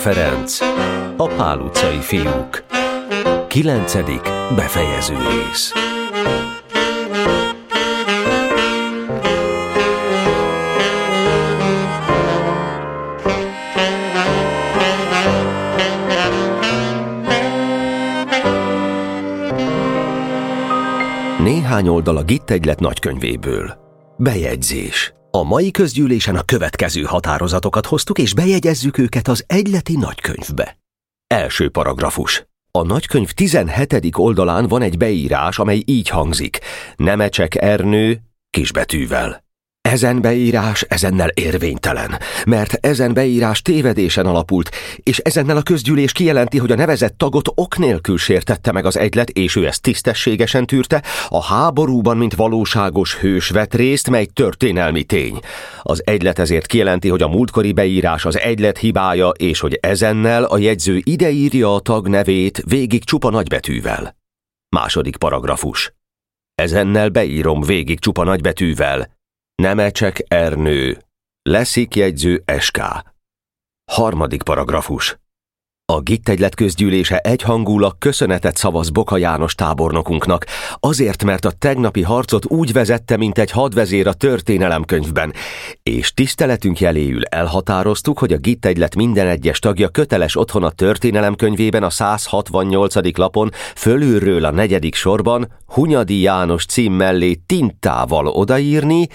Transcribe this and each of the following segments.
Ferenc A Pál utcai fiúk Kilencedik befejező rész Néhány oldal a Gitt egylet nagykönyvéből. Bejegyzés. A mai közgyűlésen a következő határozatokat hoztuk, és bejegyezzük őket az egyleti nagykönyvbe. Első paragrafus. A nagykönyv 17. oldalán van egy beírás, amely így hangzik. Nemecsek Ernő kisbetűvel. Ezen beírás ezennel érvénytelen, mert ezen beírás tévedésen alapult, és ezennel a közgyűlés kijelenti, hogy a nevezett tagot ok nélkül sértette meg az egylet, és ő ezt tisztességesen tűrte, a háborúban, mint valóságos hős vett részt, mely történelmi tény. Az egylet ezért kijelenti, hogy a múltkori beírás az egylet hibája, és hogy ezennel a jegyző ideírja a tag nevét végig csupa nagybetűvel. Második paragrafus. Ezennel beírom végig csupa nagybetűvel, Nemecsek Ernő. Leszik jegyző SK. Harmadik paragrafus. A Gittegylet közgyűlése egyhangulag köszönetet szavaz Boka János tábornokunknak, azért, mert a tegnapi harcot úgy vezette, mint egy hadvezér a történelemkönyvben, és tiszteletünk jeléül elhatároztuk, hogy a Gittegylet minden egyes tagja köteles otthon a történelemkönyvében a 168. lapon fölülről a negyedik sorban Hunyadi János cím mellé tintával odaírni,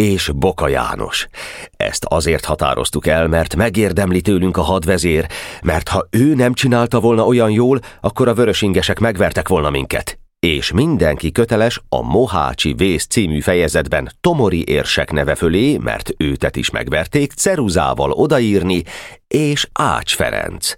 és Boka János. Ezt azért határoztuk el, mert megérdemli tőlünk a hadvezér, mert ha ő nem csinálta volna olyan jól, akkor a vörösingesek megvertek volna minket. És mindenki köteles a Mohácsi Vész című fejezetben Tomori érsek neve fölé, mert őtet is megverték, ceruzával odaírni, és Ács Ferenc.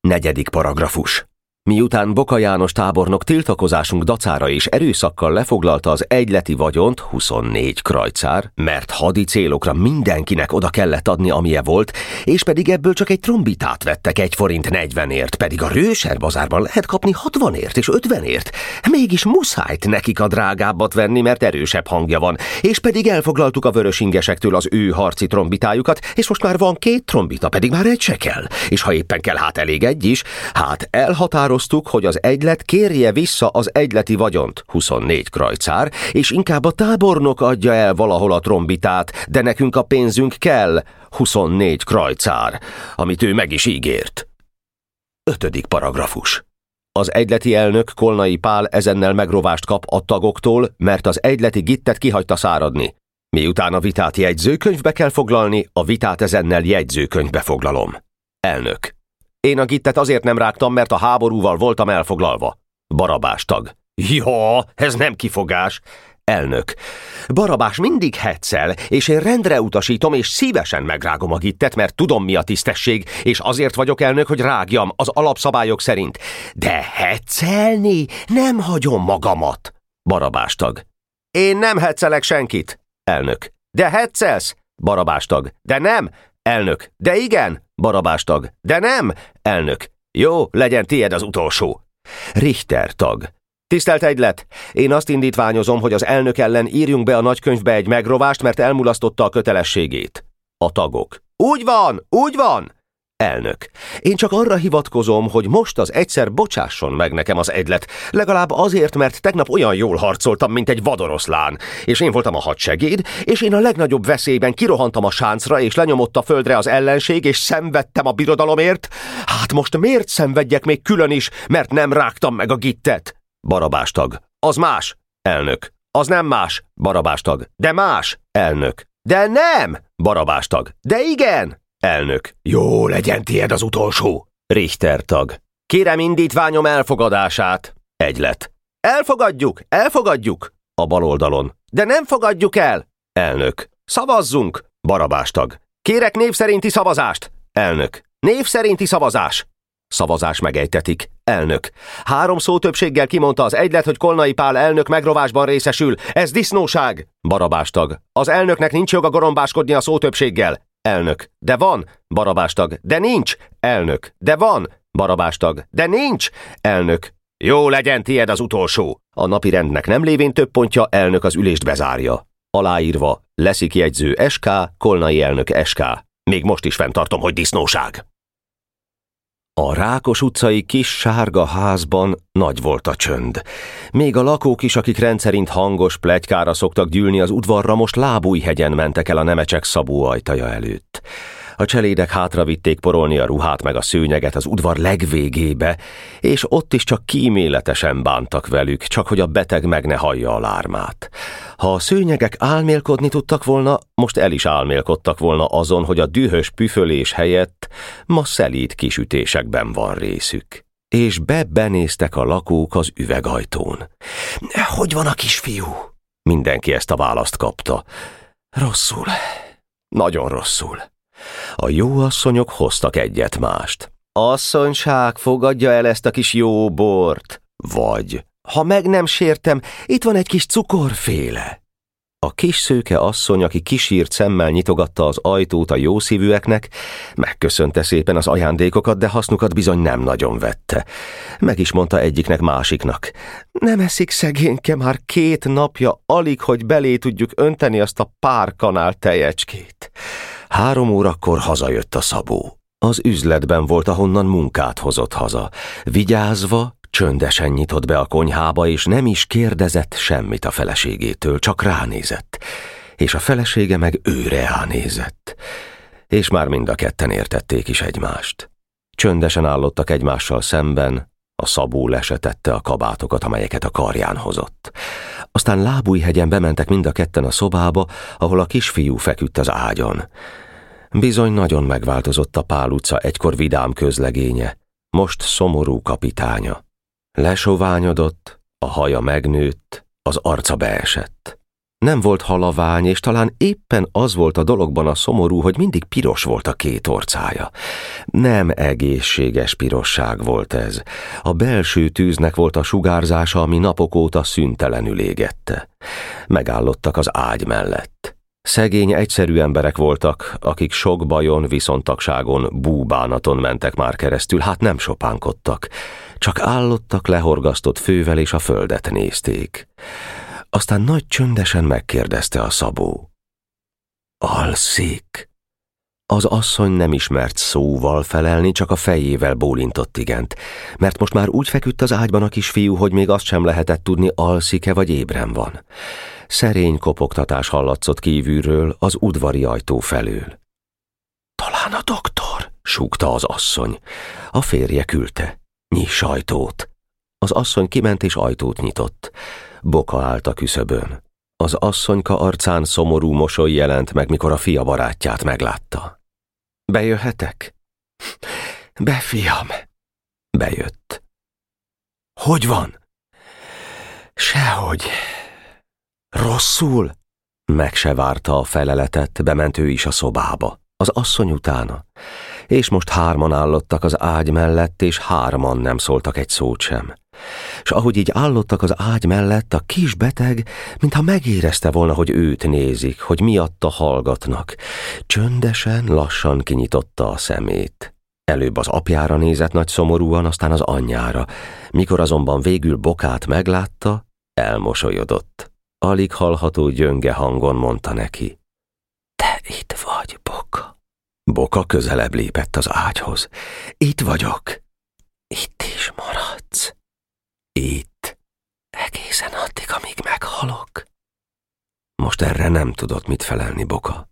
Negyedik paragrafus. Miután Boka János tábornok tiltakozásunk dacára és erőszakkal lefoglalta az egyleti vagyont, 24 krajcár, mert hadi célokra mindenkinek oda kellett adni, amilyen volt, és pedig ebből csak egy trombitát vettek egy forint 40ért, pedig a Rőser bazárban lehet kapni 60ért és 50ért. Mégis muszájt nekik a drágábbat venni, mert erősebb hangja van, és pedig elfoglaltuk a vörösingesektől az ő harci trombitájukat, és most már van két trombita, pedig már egy se kell. És ha éppen kell, hát elég egy is, hát elhatároztuk határoztuk, hogy az egylet kérje vissza az egyleti vagyont, 24 krajcár, és inkább a tábornok adja el valahol a trombitát, de nekünk a pénzünk kell, 24 krajcár, amit ő meg is ígért. Ötödik paragrafus. Az egyleti elnök Kolnai Pál ezennel megrovást kap a tagoktól, mert az egyleti gittet kihagyta száradni. Miután a vitát jegyzőkönyvbe kell foglalni, a vitát ezennel jegyzőkönyvbe foglalom. Elnök. Én a gittet azért nem rágtam, mert a háborúval voltam elfoglalva. Barabás tag. Ja, ez nem kifogás. Elnök. Barabás mindig hetszel, és én rendre utasítom, és szívesen megrágom a gittet, mert tudom mi a tisztesség, és azért vagyok elnök, hogy rágjam az alapszabályok szerint. De hetszelni nem hagyom magamat. Barabás tag. Én nem hetszelek senkit. Elnök. De hetszelsz? Barabás tag. De nem. Elnök. De igen. Barabás tag. De nem! Elnök. Jó, legyen tied az utolsó. Richter tag. Tisztelt egylet! Én azt indítványozom, hogy az elnök ellen írjunk be a nagykönyvbe egy megrovást, mert elmulasztotta a kötelességét. A tagok. Úgy van, úgy van! Elnök. Én csak arra hivatkozom, hogy most az egyszer bocsásson meg nekem az egylet, legalább azért, mert tegnap olyan jól harcoltam, mint egy vadoroszlán, és én voltam a hadsegéd, és én a legnagyobb veszélyben kirohantam a sáncra, és lenyomott a földre az ellenség, és szenvedtem a birodalomért. Hát most miért szenvedjek még külön is, mert nem rágtam meg a gittet? Barabástag. Az más. Elnök. Az nem más. Barabástag. De más. Elnök. De nem. Barabástag. De igen. Elnök. Jó, legyen tied az utolsó. Richter tag. Kérem indítványom elfogadását. Egylet. Elfogadjuk, elfogadjuk. A bal oldalon. De nem fogadjuk el. Elnök. Szavazzunk. Barabás tag. Kérek név szerinti szavazást. Elnök. Név szerinti szavazás. Szavazás megejtetik. Elnök. Három szó többséggel kimondta az egylet, hogy Kolnai Pál elnök megrovásban részesül. Ez disznóság. Barabástag. Az elnöknek nincs joga gorombáskodni a szó többséggel. Elnök. De van. Barabástag. De nincs. Elnök. De van. Barabástag. De nincs. Elnök. Jó legyen tied az utolsó. A napi rendnek nem lévén több pontja, elnök az ülést bezárja. Aláírva. Leszik jegyző SK, Kolnai elnök SK. Még most is fenntartom, hogy disznóság. A Rákos utcai kis sárga házban nagy volt a csönd. Még a lakók is, akik rendszerint hangos plegykára szoktak gyűlni az udvarra, most lábújhegyen mentek el a nemecsek szabó ajtaja előtt. A cselédek hátravitték porolni a ruhát meg a szőnyeget az udvar legvégébe, és ott is csak kíméletesen bántak velük, csak hogy a beteg meg ne hallja a lármát. Ha a szőnyegek álmélkodni tudtak volna, most el is álmélkodtak volna azon, hogy a dühös püfölés helyett ma szelíd kisütésekben van részük és be-benéztek a lakók az üvegajtón. Hogy van a kisfiú? Mindenki ezt a választ kapta. Rosszul. Nagyon rosszul. A jó asszonyok hoztak egyet mást. Asszonyság, fogadja el ezt a kis jó bort. Vagy, ha meg nem sértem, itt van egy kis cukorféle. A kis szőke asszony, aki kisírt szemmel nyitogatta az ajtót a jószívűeknek, megköszönte szépen az ajándékokat, de hasznukat bizony nem nagyon vette. Meg is mondta egyiknek másiknak. Nem eszik szegényke már két napja, alig, hogy belé tudjuk önteni azt a pár kanál tejecskét. Három órakor hazajött a szabó. Az üzletben volt, ahonnan munkát hozott haza. Vigyázva, csöndesen nyitott be a konyhába, és nem is kérdezett semmit a feleségétől, csak ránézett. És a felesége meg őre ánézett. És már mind a ketten értették is egymást. Csöndesen állottak egymással szemben, a szabó lesetette a kabátokat, amelyeket a karján hozott. Aztán lábújhegyen bementek mind a ketten a szobába, ahol a kisfiú feküdt az ágyon. Bizony nagyon megváltozott a Pál utca egykor vidám közlegénye, most szomorú kapitánya. Lesoványodott, a haja megnőtt, az arca beesett. Nem volt halavány, és talán éppen az volt a dologban a szomorú, hogy mindig piros volt a két orcája. Nem egészséges pirosság volt ez. A belső tűznek volt a sugárzása, ami napok óta szüntelenül égette. Megállottak az ágy mellett. Szegény, egyszerű emberek voltak, akik sok bajon, viszontagságon, búbánaton mentek már keresztül, hát nem sopánkodtak. Csak állottak lehorgasztott fővel és a földet nézték. Aztán nagy csöndesen megkérdezte a szabó. Alszik? Az asszony nem ismert szóval felelni, csak a fejével bólintott igent, mert most már úgy feküdt az ágyban a kisfiú, hogy még azt sem lehetett tudni, alszik-e vagy ébren van. Szerény kopogtatás hallatszott kívülről az udvari ajtó felől. Talán a doktor, súgta az asszony. A férje küldte. Nyiss ajtót. Az asszony kiment és ajtót nyitott. Boka állt a küszöbön. Az asszonyka arcán szomorú mosoly jelent meg, mikor a fia barátját meglátta. Bejöhetek? Be, fiam. Bejött. Hogy van? Sehogy. Rosszul? Meg se várta a feleletet, bement ő is a szobába. Az asszony utána. És most hárman állottak az ágy mellett, és hárman nem szóltak egy szót sem. És ahogy így állottak az ágy mellett, a kis beteg, mintha megérezte volna, hogy őt nézik, hogy miatta hallgatnak. Csöndesen, lassan kinyitotta a szemét. Előbb az apjára nézett nagy szomorúan, aztán az anyjára. Mikor azonban végül bokát meglátta, elmosolyodott. Alig hallható gyönge hangon mondta neki. Te itt vagy, Boka. Boka közelebb lépett az ágyhoz. Itt vagyok. Itt is maradsz. Itt. Egészen addig, amíg meghalok. Most erre nem tudott mit felelni Boka.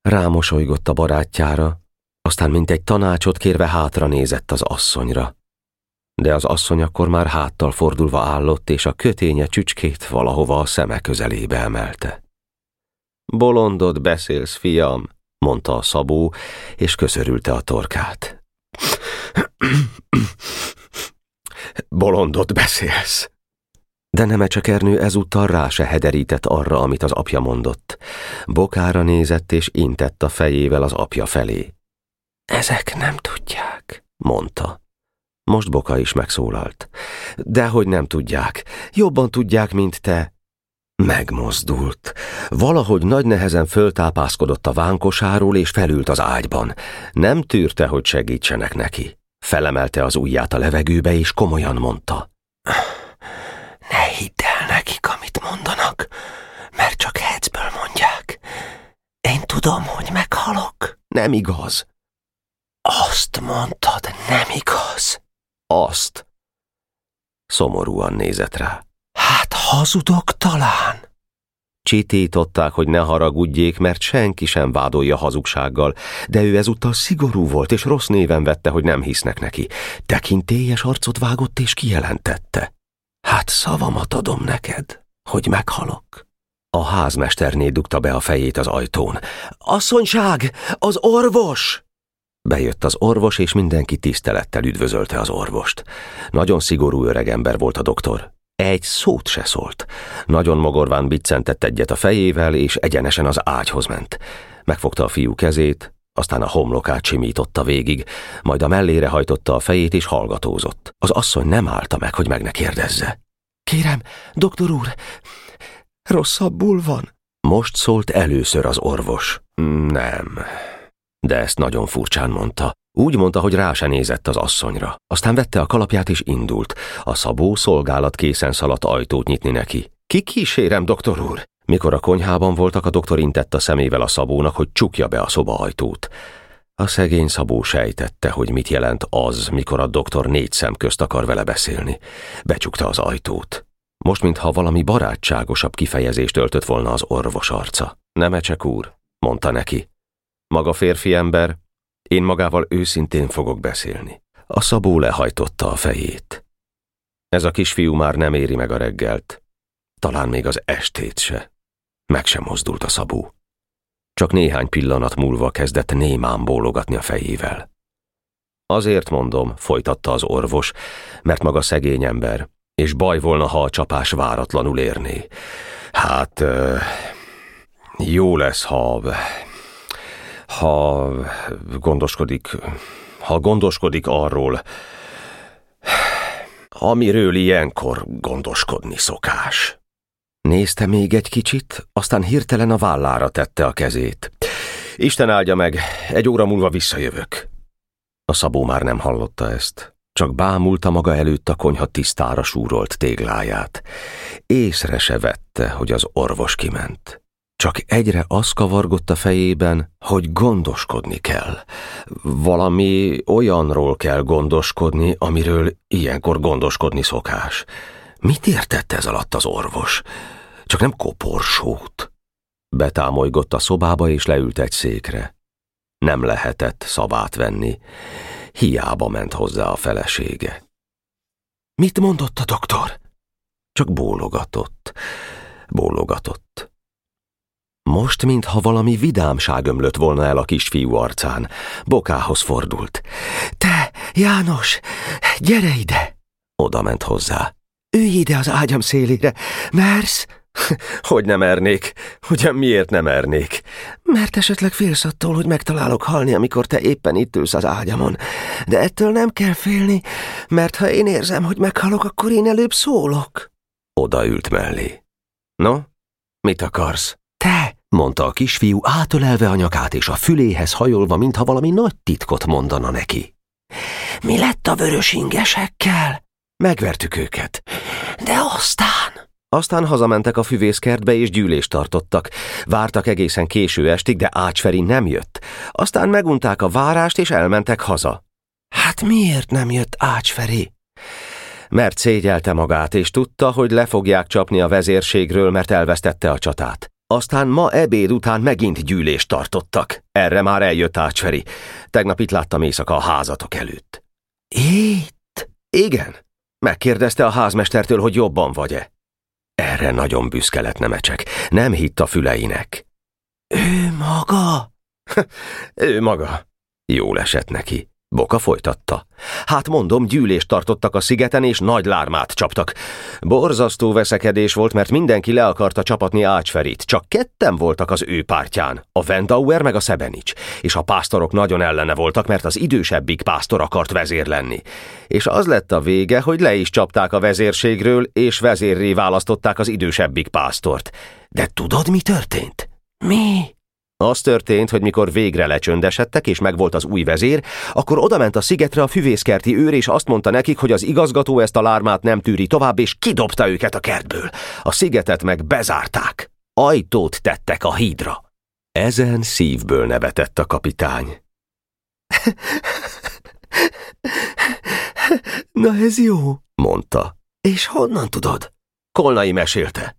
Rámosolygott a barátjára, aztán mint egy tanácsot kérve hátra nézett az asszonyra. De az asszony akkor már háttal fordulva állott, és a köténye csücskét valahova a szeme közelébe emelte. Bolondod beszélsz, fiam, mondta a szabó, és köszörülte a torkát. Bolondot beszélsz. De Nemecsekernő ezúttal rá se hederített arra, amit az apja mondott. Bokára nézett és intett a fejével az apja felé. Ezek nem tudják, mondta. Most Boka is megszólalt. Dehogy nem tudják. Jobban tudják, mint te. Megmozdult. Valahogy nagy nehezen föltápászkodott a vánkosáról, és felült az ágyban. Nem tűrte, hogy segítsenek neki. Felemelte az ujját a levegőbe, és komolyan mondta. Ne hidd el nekik, amit mondanak, mert csak hecből mondják. Én tudom, hogy meghalok. Nem igaz. Azt mondtad, nem igaz? Azt. Szomorúan nézett rá. Hát hazudok talán? Csitították, hogy ne haragudjék, mert senki sem vádolja hazugsággal, de ő ezúttal szigorú volt, és rossz néven vette, hogy nem hisznek neki. Tekintélyes arcot vágott, és kijelentette. Hát szavamat adom neked, hogy meghalok. A házmesterné dugta be a fejét az ajtón. Asszonyság, az orvos! Bejött az orvos, és mindenki tisztelettel üdvözölte az orvost. Nagyon szigorú öregember volt a doktor. Egy szót se szólt. Nagyon mogorván biccentett egyet a fejével, és egyenesen az ágyhoz ment. Megfogta a fiú kezét, aztán a homlokát simította végig, majd a mellére hajtotta a fejét, és hallgatózott. Az asszony nem állta meg, hogy meg ne kérdezze. Kérem, doktor úr, rosszabbul van? Most szólt először az orvos. Nem. De ezt nagyon furcsán mondta. Úgy mondta, hogy rá se nézett az asszonyra. Aztán vette a kalapját és indult. A szabó szolgálat készen szaladt ajtót nyitni neki. Ki kísérem, doktor úr? Mikor a konyhában voltak, a doktor intett a szemével a szabónak, hogy csukja be a szoba ajtót. A szegény szabó sejtette, hogy mit jelent az, mikor a doktor négy szem közt akar vele beszélni. Becsukta az ajtót. Most, mintha valami barátságosabb kifejezést öltött volna az orvos arca. Nemecsek úr, mondta neki. Maga férfi ember, én magával őszintén fogok beszélni. A szabó lehajtotta a fejét. Ez a kisfiú már nem éri meg a reggelt. Talán még az estét se. Meg sem mozdult a szabó. Csak néhány pillanat múlva kezdett némán bólogatni a fejével. Azért mondom, folytatta az orvos, mert maga szegény ember, és baj volna, ha a csapás váratlanul érné. Hát, jó lesz, ha ha gondoskodik, ha gondoskodik arról, amiről ilyenkor gondoskodni szokás. Nézte még egy kicsit, aztán hirtelen a vállára tette a kezét. Isten áldja meg, egy óra múlva visszajövök. A szabó már nem hallotta ezt, csak bámulta maga előtt a konyha tisztára súrolt tégláját. Észre se vette, hogy az orvos kiment. Csak egyre az kavargott a fejében, hogy gondoskodni kell. Valami olyanról kell gondoskodni, amiről ilyenkor gondoskodni szokás. Mit értett ez alatt az orvos? Csak nem koporsót. Betámolygott a szobába és leült egy székre. Nem lehetett szabát venni. Hiába ment hozzá a felesége. Mit mondott a doktor? Csak bólogatott. Bólogatott. Most, mintha valami vidámság ömlött volna el a kisfiú arcán, bokához fordult. Te, János, gyere ide! Oda ment hozzá. Ülj ide az ágyam szélére, mersz? Hogy nem mernék? Ugyan miért nem mernék? Mert esetleg félsz attól, hogy megtalálok halni, amikor te éppen itt ülsz az ágyamon. De ettől nem kell félni, mert ha én érzem, hogy meghalok, akkor én előbb szólok. Oda ült mellé. No, mit akarsz? Te, mondta a kisfiú, átölelve a nyakát és a füléhez hajolva, mintha valami nagy titkot mondana neki. Mi lett a vörös ingesekkel? Megvertük őket. De aztán... Aztán hazamentek a füvészkertbe és gyűlést tartottak. Vártak egészen késő estig, de Ácsferi nem jött. Aztán megunták a várást és elmentek haza. Hát miért nem jött Ácsferi? Mert szégyelte magát, és tudta, hogy le fogják csapni a vezérségről, mert elvesztette a csatát. Aztán ma ebéd után megint gyűlést tartottak. Erre már eljött Ácsferi. Tegnap itt láttam éjszaka a házatok előtt. Itt? Igen. Megkérdezte a házmestertől, hogy jobban vagy-e. Erre nagyon büszke lett Nemecsek. Nem hitt a füleinek. Ő maga? ő maga. Jól esett neki. Boka folytatta. Hát mondom, gyűlést tartottak a szigeten, és nagy lármát csaptak. Borzasztó veszekedés volt, mert mindenki le akarta csapatni Ácsferit. Csak ketten voltak az ő pártján, a Vendauer meg a Szebenics, és a pásztorok nagyon ellene voltak, mert az idősebbik pásztor akart vezér lenni. És az lett a vége, hogy le is csapták a vezérségről, és vezérré választották az idősebbik pásztort. De tudod, mi történt? Mi? Az történt, hogy mikor végre lecsöndesedtek, és megvolt az új vezér, akkor odament a szigetre a füvészkerti őr, és azt mondta nekik, hogy az igazgató ezt a lármát nem tűri tovább, és kidobta őket a kertből. A szigetet meg bezárták. Ajtót tettek a hídra. Ezen szívből nevetett a kapitány. Na ez jó, mondta. És honnan tudod? Kolnai mesélte.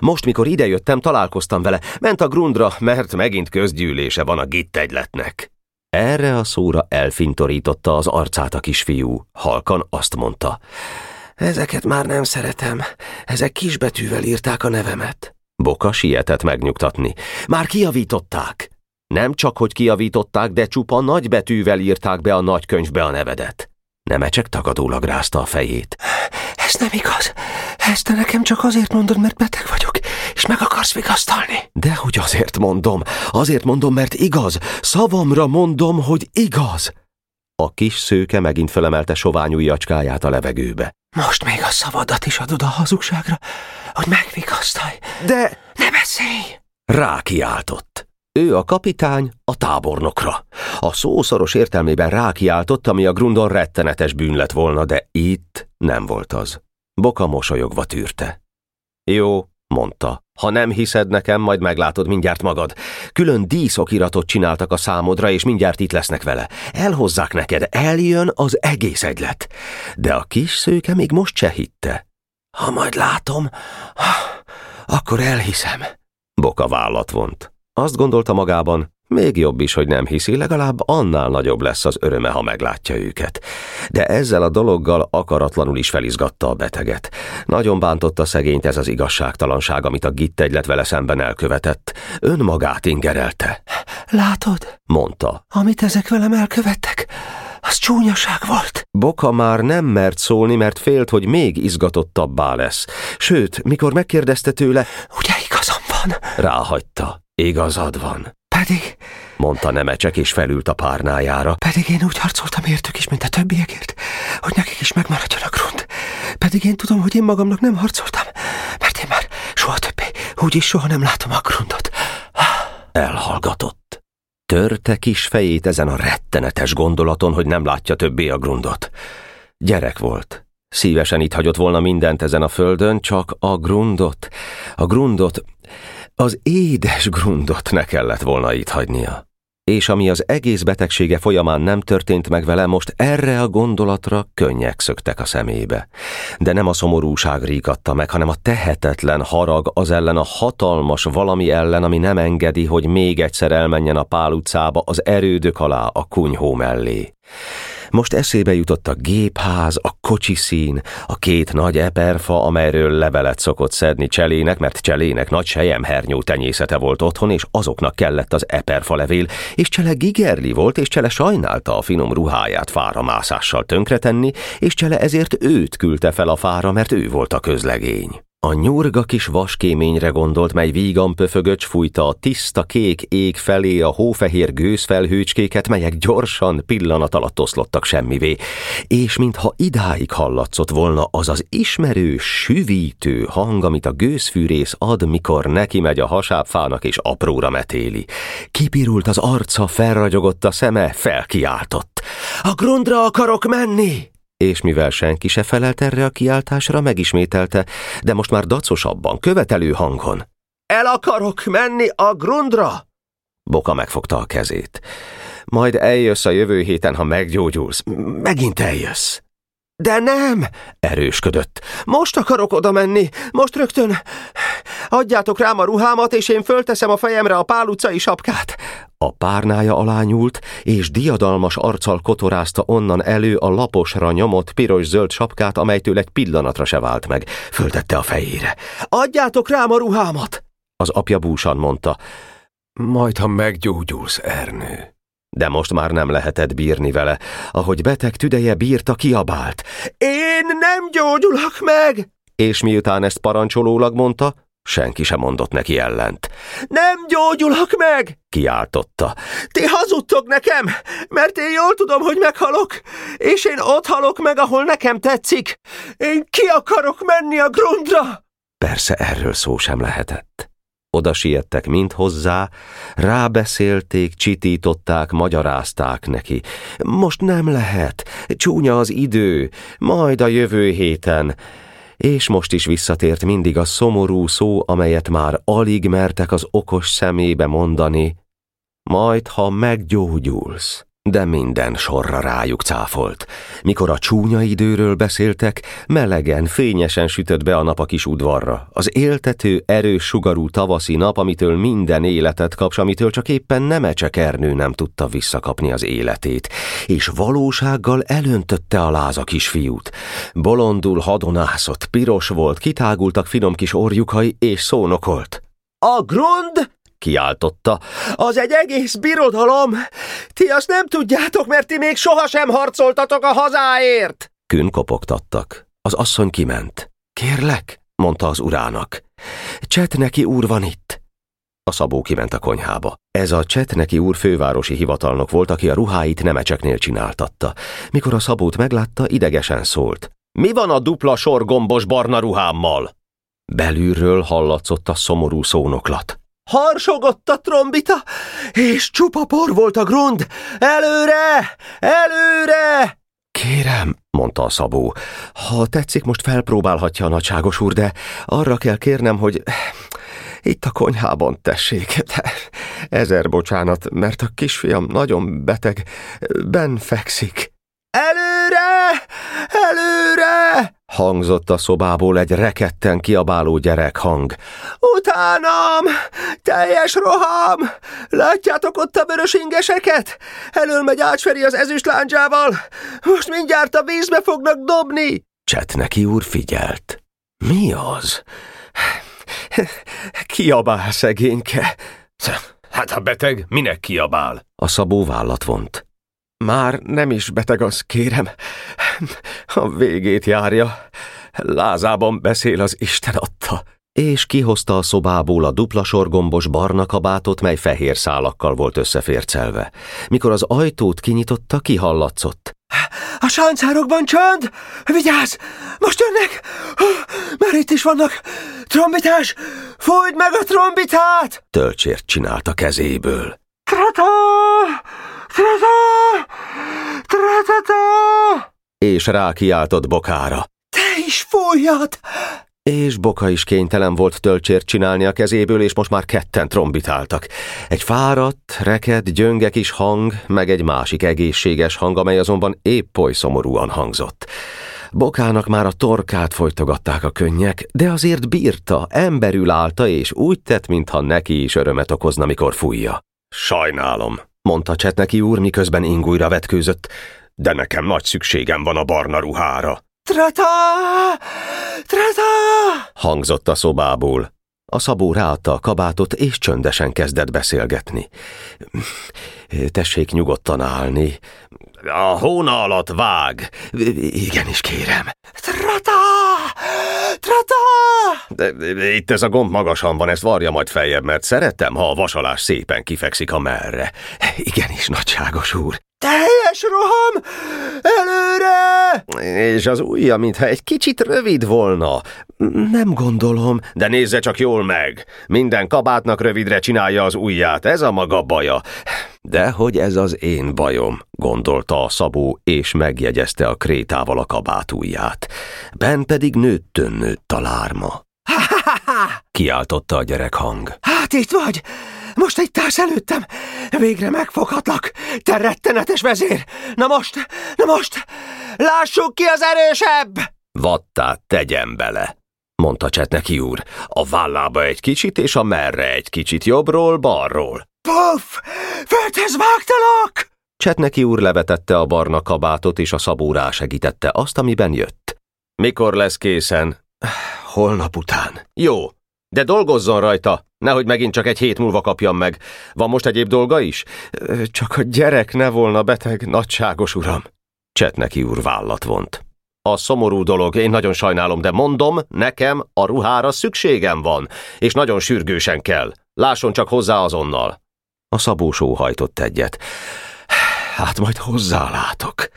Most, mikor idejöttem, találkoztam vele. Ment a grundra, mert megint közgyűlése van a gittegyletnek. Erre a szóra elfintorította az arcát a kisfiú. Halkan azt mondta. Ezeket már nem szeretem. Ezek kisbetűvel írták a nevemet. Boka sietett megnyugtatni. Már kiavították. Nem csak, hogy kiavították, de csupa nagybetűvel írták be a nagykönyvbe a nevedet. Nemecsek tagadólag rázta a fejét. Ez nem igaz. Ezt te nekem csak azért mondod, mert beteg vagyok, és meg akarsz vigasztalni. Dehogy azért mondom. Azért mondom, mert igaz. Szavamra mondom, hogy igaz. A kis szőke megint felemelte sovány ujjacskáját a levegőbe. Most még a szavadat is adod a hazugságra, hogy megvigasztalj. De... Ne beszélj! Rákiáltott. Ő a kapitány a tábornokra. A szószoros értelmében rákiáltott, ami a grundon rettenetes bűn lett volna, de itt nem volt az. Boka mosolyogva tűrte. Jó, mondta. Ha nem hiszed nekem, majd meglátod mindjárt magad. Külön díszokiratot csináltak a számodra, és mindjárt itt lesznek vele. Elhozzák neked, eljön az egész egylet. De a kis szőke még most se hitte. Ha majd látom, akkor elhiszem. Boka vállat vont. Azt gondolta magában, még jobb is, hogy nem hiszi, legalább annál nagyobb lesz az öröme, ha meglátja őket. De ezzel a dologgal akaratlanul is felizgatta a beteget. Nagyon bántotta szegényt ez az igazságtalanság, amit a gitt egylet vele szemben elkövetett. Önmagát ingerelte. Látod? mondta. Amit ezek velem elkövettek, az csúnyaság volt. Boka már nem mert szólni, mert félt, hogy még izgatottabbá lesz. Sőt, mikor megkérdezte tőle, ugye igazam van? Ráhagyta. Igazad van. Pedig, mondta Nemecsek, és felült a párnájára. Pedig én úgy harcoltam értük is, mint a többiekért, hogy nekik is megmaradjon a grund. Pedig én tudom, hogy én magamnak nem harcoltam, mert én már soha többé, úgyis soha nem látom a grundot. Elhallgatott. Törte kis fejét ezen a rettenetes gondolaton, hogy nem látja többé a grundot. Gyerek volt. Szívesen itt hagyott volna mindent ezen a földön, csak a grundot, a grundot, az édes grundot ne kellett volna itt hagynia. És ami az egész betegsége folyamán nem történt meg vele, most erre a gondolatra könnyek szöktek a szemébe. De nem a szomorúság ríkatta meg, hanem a tehetetlen harag az ellen a hatalmas valami ellen, ami nem engedi, hogy még egyszer elmenjen a pál utcába az erődök alá a kunyhó mellé. Most eszébe jutott a gépház, a kocsiszín, a két nagy eperfa, amelyről levelet szokott szedni Cselének, mert Cselének nagy sejemhernyó tenyészete volt otthon, és azoknak kellett az eperfa levél, és Csele gigerli volt, és Csele sajnálta a finom ruháját fáramászással tönkretenni, és Csele ezért őt küldte fel a fára, mert ő volt a közlegény. A nyurga kis vaskéményre gondolt, mely vígan pöfögöcs fújta a tiszta kék ég felé a hófehér gőzfelhőcskéket, melyek gyorsan pillanat alatt oszlottak semmivé, és mintha idáig hallatszott volna az az ismerős, süvítő hang, amit a gőzfűrész ad, mikor neki megy a hasábfának és apróra metéli. Kipirult az arca, felragyogott a szeme, felkiáltott. A grundra akarok menni! És mivel senki se felelt erre a kiáltásra, megismételte, de most már dacosabban, követelő hangon. El akarok menni a grundra! Boka megfogta a kezét. Majd eljössz a jövő héten, ha meggyógyulsz. Megint eljössz. De nem, erősködött. Most akarok oda menni, most rögtön. Adjátok rám a ruhámat, és én fölteszem a fejemre a pál sapkát. A párnája alá nyúlt, és diadalmas arccal kotorázta onnan elő a laposra nyomott piros-zöld sapkát, amelytől egy pillanatra se vált meg. Föltette a fejére. Adjátok rám a ruhámat! Az apja búsan mondta. Majd, ha meggyógyulsz, Ernő. De most már nem lehetett bírni vele, ahogy beteg tüdeje bírta, kiabált. Én nem gyógyulok meg! És miután ezt parancsolólag mondta, senki sem mondott neki ellent. Nem gyógyulok meg! kiáltotta. Ti hazudtok nekem, mert én jól tudom, hogy meghalok, és én ott halok meg, ahol nekem tetszik. Én ki akarok menni a grundra? Persze erről szó sem lehetett. Oda siettek mind hozzá, rábeszélték, csitították, magyarázták neki. Most nem lehet, csúnya az idő, majd a jövő héten. És most is visszatért mindig a szomorú szó, amelyet már alig mertek az okos szemébe mondani. Majd, ha meggyógyulsz. De minden sorra rájuk cáfolt. Mikor a csúnya időről beszéltek, melegen, fényesen sütött be a nap a kis udvarra. Az éltető, erős sugarú tavaszi nap, amitől minden életet kaps, amitől csak éppen Nemecse Ernő nem tudta visszakapni az életét, és valósággal elöntötte a láza kisfiút. Bolondul hadonászott, piros volt, kitágultak finom kis orjukai, és szónokolt. A grund kiáltotta. Az egy egész birodalom! Ti azt nem tudjátok, mert ti még sohasem harcoltatok a hazáért! Kün kopogtattak. Az asszony kiment. Kérlek, mondta az urának. Csetneki úr van itt. A szabó kiment a konyhába. Ez a Csetneki úr fővárosi hivatalnok volt, aki a ruháit nemecseknél csináltatta. Mikor a szabót meglátta, idegesen szólt. Mi van a dupla sorgombos barna ruhámmal? Belülről hallatszott a szomorú szónoklat. Harsogott a trombita, és csupa por volt a grund. Előre! Előre! Kérem, mondta a szabó, ha tetszik, most felpróbálhatja a nagyságos úr, de arra kell kérnem, hogy itt a konyhában tessék. De ezer bocsánat, mert a kisfiam nagyon beteg, ben fekszik. Előre! Előre! Hangzott a szobából egy reketten kiabáló gyerek hang. Utánam! Teljes roham! Látjátok ott a vörös ingeseket? Elől megy Ácsferi az ezüst láncsával. Most mindjárt a vízbe fognak dobni! Csetneki úr figyelt. Mi az? Kiabál szegényke. Hát a beteg minek kiabál? A szabó vállat vont. Már nem is beteg az, kérem. A végét járja. Lázában beszél az Isten adta. És kihozta a szobából a dupla sorgombos barna kabátot, mely fehér szálakkal volt összefércelve. Mikor az ajtót kinyitotta, kihallatszott. A sáncárokban csönd! Vigyázz! Most jönnek! Már itt is vannak! Trombitás! Fújd meg a trombitát! Tölcsért csinálta kezéből. Trata! Trata! Tratata! És rákiáltott bokára. Te is fújjad! És Boka is kénytelen volt tölcsért csinálni a kezéből, és most már ketten trombitáltak. Egy fáradt, reked, gyönge kis hang, meg egy másik egészséges hang, amely azonban épp oly szomorúan hangzott. Bokának már a torkát folytogatták a könnyek, de azért bírta, emberül állta, és úgy tett, mintha neki is örömet okozna, mikor fújja. Sajnálom, mondta Csetneki úr, miközben ingújra vetkőzött, de nekem nagy szükségem van a barna ruhára. Trata! Trata! hangzott a szobából. A szabó ráadta a kabátot, és csöndesen kezdett beszélgetni. Tessék nyugodtan állni. A hóna alatt vág. Igenis, kérem. Trata! Trata! De itt ez a gomb magasan van, ezt varja majd feljebb, mert szeretem, ha a vasalás szépen kifekszik a merre. Igenis, nagyságos úr. Teljes roham! Előre! És az ujja, mintha egy kicsit rövid volna. Nem gondolom. De nézze csak jól meg. Minden kabátnak rövidre csinálja az ujját, ez a maga baja. De hogy ez az én bajom, gondolta a szabó, és megjegyezte a krétával a kabát ujját. Ben pedig nőttön nőtt a lárma. Ha-ha-ha! kiáltotta a gyerek hang. Hát itt vagy! Most itt állsz előttem! Végre megfoghatlak! Te rettenetes vezér! Na most! Na most! Lássuk ki az erősebb! Vattát tegyen bele, mondta Csetneki úr. A vállába egy kicsit, és a merre egy kicsit jobbról, balról. Puff! Földhez vágtalak! Csetneki úr levetette a barna kabátot, és a szabó segítette azt, amiben jött. Mikor lesz készen? Holnap után. Jó, de dolgozzon rajta, nehogy megint csak egy hét múlva kapjam meg. Van most egyéb dolga is? Csak a gyerek ne volna beteg, nagyságos uram. Csetneki úr vállat vont. A szomorú dolog, én nagyon sajnálom, de mondom, nekem a ruhára szükségem van, és nagyon sürgősen kell. Lásson csak hozzá azonnal. A szabó sóhajtott egyet. Hát majd hozzálátok.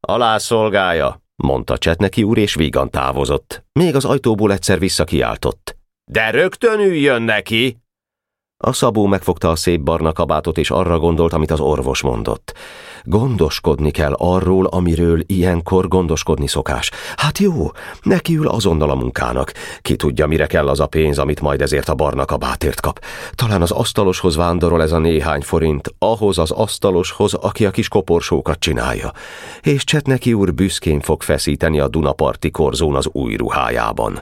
Alá szolgálja, mondta Csetneki úr, és vígan távozott. Még az ajtóból egyszer visszakiáltott. De rögtön üljön neki! A szabó megfogta a szép barna kabátot, és arra gondolt, amit az orvos mondott. Gondoskodni kell arról, amiről ilyenkor gondoskodni szokás. Hát jó, nekiül azonnal a munkának. Ki tudja, mire kell az a pénz, amit majd ezért a barna kabátért kap. Talán az asztaloshoz vándorol ez a néhány forint, ahhoz az asztaloshoz, aki a kis koporsókat csinálja. És Csetneki úr büszkén fog feszíteni a Dunaparti korzón az új ruhájában.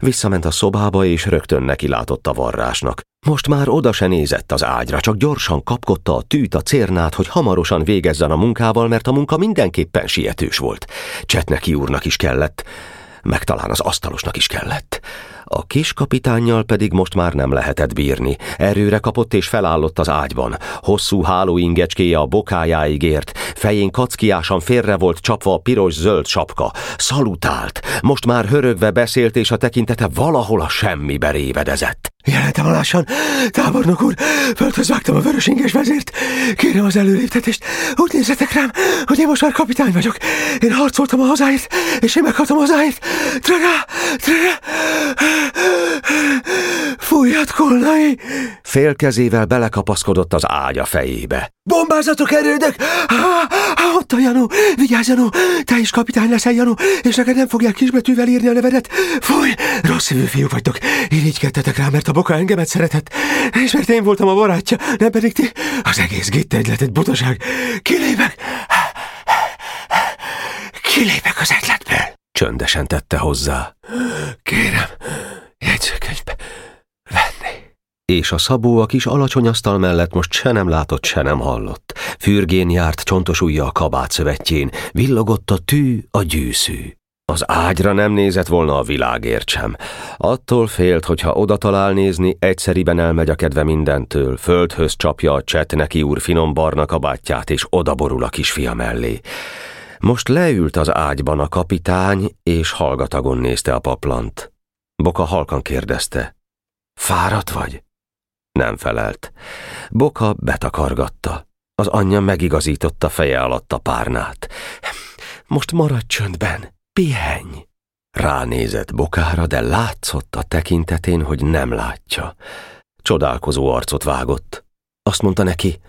Visszament a szobába, és rögtön neki látott a varrásnak. Most már oda se nézett az ágyra, csak gyorsan kapkodta a tűt, a cérnát, hogy hamarosan végezzen a munkával, mert a munka mindenképpen sietős volt. Csetneki úrnak is kellett, meg talán az asztalosnak is kellett. A kis kapitánnyal pedig most már nem lehetett bírni. Erőre kapott és felállott az ágyban. Hosszú hálóingecskéje a bokájáig ért, fején kackiásan félre volt csapva a piros-zöld sapka. Szalutált, most már hörögve beszélt, és a tekintete valahol a semmibe révedezett. Jelentem alásan, tábornok úr, földhöz vágtam a vörösinges vezért. Kérem az előléptetést, úgy nézzetek rám, hogy én most már kapitány vagyok. Én harcoltam a hazáért, és én meghaltam a hazáért. Tragá, tragá, fújját kolnai. Fél kezével belekapaszkodott az ágya fejébe. Bombázatok erődök! Há, há, ott a Janó! Vigyázz, Janó! Te is kapitány leszel, Janó, és neked nem fogják kisbetűvel írni a nevedet. Fúj! Rossz szívű fiúk vagytok. Irigykedtetek rá, mert a boka engemet szeretett, és mert én voltam a barátja, nem pedig ti. Az egész gitt egy butaság. Kilépek! Kilépek az egyletből. Csöndesen tette hozzá. Kérem, jegyzőkönyvbe venni. És a szabó a kis alacsony asztal mellett most se nem látott, se nem hallott. Fürgén járt csontos ujja a kabát szövetjén, villogott a tű, a gyűszű. Az ágyra nem nézett volna a világért sem. Attól félt, hogy ha oda talál nézni, egyszeriben elmegy a kedve mindentől, földhöz csapja a neki úr finom barna kabátját, és odaborul a kisfia mellé. Most leült az ágyban a kapitány, és hallgatagon nézte a paplant. Boka halkan kérdezte. Fáradt vagy? Nem felelt. Boka betakargatta. Az anyja megigazította feje alatt a párnát. Most maradj csöndben, pihenj! Ránézett bokára, de látszott a tekintetén, hogy nem látja. Csodálkozó arcot vágott. Azt mondta neki,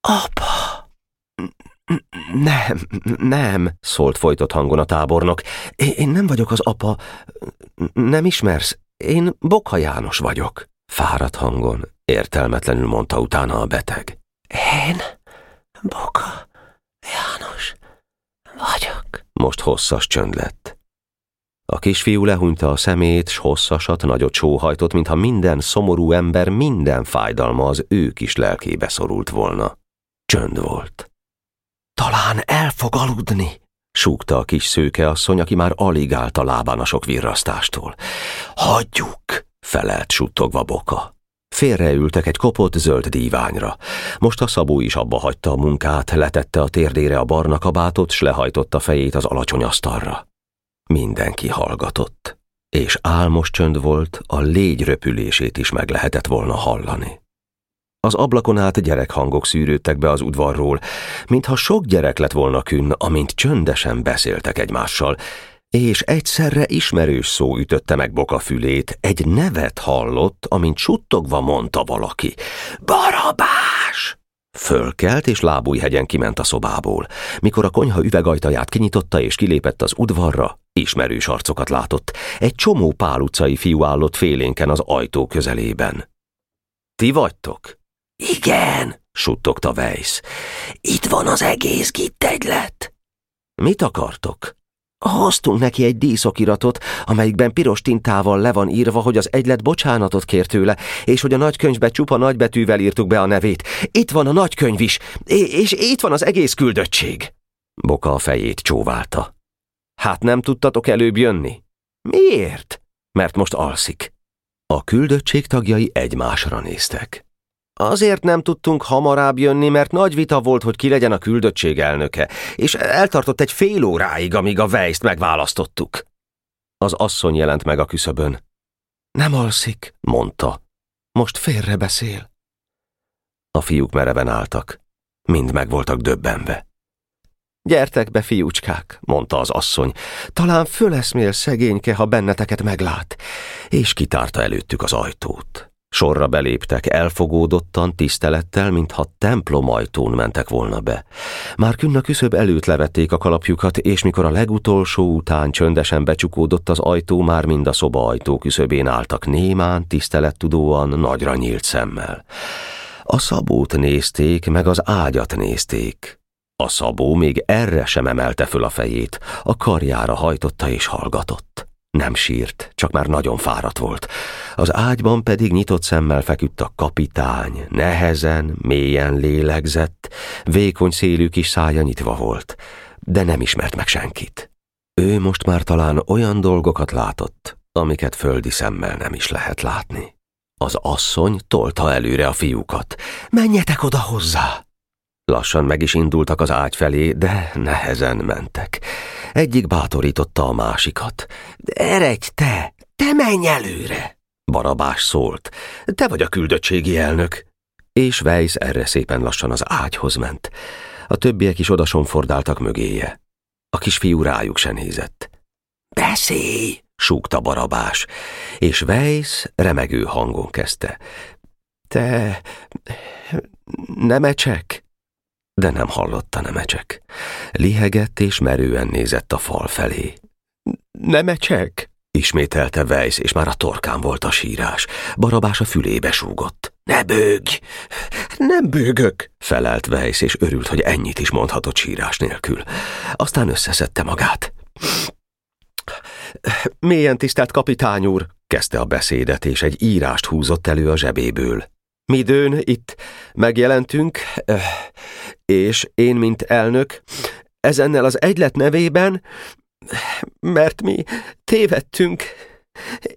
Apa! Nem, nem, szólt folytott hangon a tábornok. Én nem vagyok az apa. Nem ismersz? Én Bokha János vagyok. Fáradt hangon, értelmetlenül mondta utána a beteg. Én Bokha János vagyok. Most hosszas csönd lett. A kisfiú lehúnyta a szemét, s hosszasat nagyot sóhajtott, mintha minden szomorú ember, minden fájdalma az ő kis lelkébe szorult volna. Csönd volt. Talán el fog aludni, súgta a kis szőke asszony, aki már alig állt a lábán a sok virrasztástól. Hagyjuk, felelt suttogva boka. Félreültek egy kopott zöld díványra. Most a szabó is abba hagyta a munkát, letette a térdére a barna kabátot, s lehajtotta fejét az alacsony asztalra. Mindenki hallgatott, és álmos csönd volt, a légy röpülését is meg lehetett volna hallani. Az ablakon át gyerekhangok szűrődtek be az udvarról, mintha sok gyerek lett volna künn, amint csöndesen beszéltek egymással, és egyszerre ismerős szó ütötte meg Boka fülét, egy nevet hallott, amint suttogva mondta valaki. Barabás! Fölkelt, és lábújhegyen kiment a szobából. Mikor a konyha üvegajtaját kinyitotta és kilépett az udvarra, ismerős arcokat látott. Egy csomó pál utcai fiú állott félénken az ajtó közelében. Ti vagytok? Igen, suttogta Weiss. Itt van az egész gittegylet. Mit akartok? Hoztunk neki egy díszokiratot, amelyikben piros tintával le van írva, hogy az egylet bocsánatot kér tőle, és hogy a nagykönyvbe csupa nagybetűvel írtuk be a nevét. Itt van a nagykönyv is, és itt van az egész küldöttség. Boka a fejét csóválta. Hát nem tudtatok előbb jönni? Miért? Mert most alszik. A küldöttség tagjai egymásra néztek. Azért nem tudtunk hamarabb jönni, mert nagy vita volt, hogy ki legyen a küldöttség elnöke, és eltartott egy fél óráig, amíg a vejszt megválasztottuk. Az asszony jelent meg a küszöbön. Nem alszik, mondta. Most félre beszél. A fiúk mereven álltak. Mind meg voltak döbbenve. Gyertek be, fiúcskák, mondta az asszony. Talán föleszmél szegényke, ha benneteket meglát. És kitárta előttük az ajtót. Sorra beléptek, elfogódottan, tisztelettel, mintha templomajtón mentek volna be. Már künn a küszöb előtt levették a kalapjukat, és mikor a legutolsó után csöndesen becsukódott az ajtó, már mind a szoba ajtó küszöbén álltak némán, tisztelettudóan, nagyra nyílt szemmel. A szabót nézték, meg az ágyat nézték. A szabó még erre sem emelte föl a fejét, a karjára hajtotta és hallgatott. Nem sírt, csak már nagyon fáradt volt. Az ágyban pedig nyitott szemmel feküdt a kapitány, nehezen, mélyen lélegzett, vékony szélű kis szája nyitva volt, de nem ismert meg senkit. Ő most már talán olyan dolgokat látott, amiket földi szemmel nem is lehet látni. Az asszony tolta előre a fiúkat. Menjetek oda hozzá! Lassan meg is indultak az ágy felé, de nehezen mentek. Egyik bátorította a másikat. Eredj te! Te menj előre! Barabás szólt. Te vagy a küldöttségi elnök. És Weiss erre szépen lassan az ágyhoz ment. A többiek is odasonfordáltak mögéje. A kisfiú rájuk se nézett. Beszélj! súgta Barabás, és Weiss remegő hangon kezdte. Te... nemecsek? De nem hallotta nemecsek. Lihegett és merően nézett a fal felé. Nemecsek? Ismételte Weiss, és már a torkán volt a sírás. Barabás a fülébe súgott. Ne bőgj! Nem bőgök, felelt Weiss, és örült, hogy ennyit is mondhatott sírás nélkül. Aztán összeszedte magát. Mélyen tisztelt kapitány úr, kezdte a beszédet, és egy írást húzott elő a zsebéből. Midőn itt megjelentünk, és én, mint elnök, ezennel az egylet nevében, mert mi tévedtünk,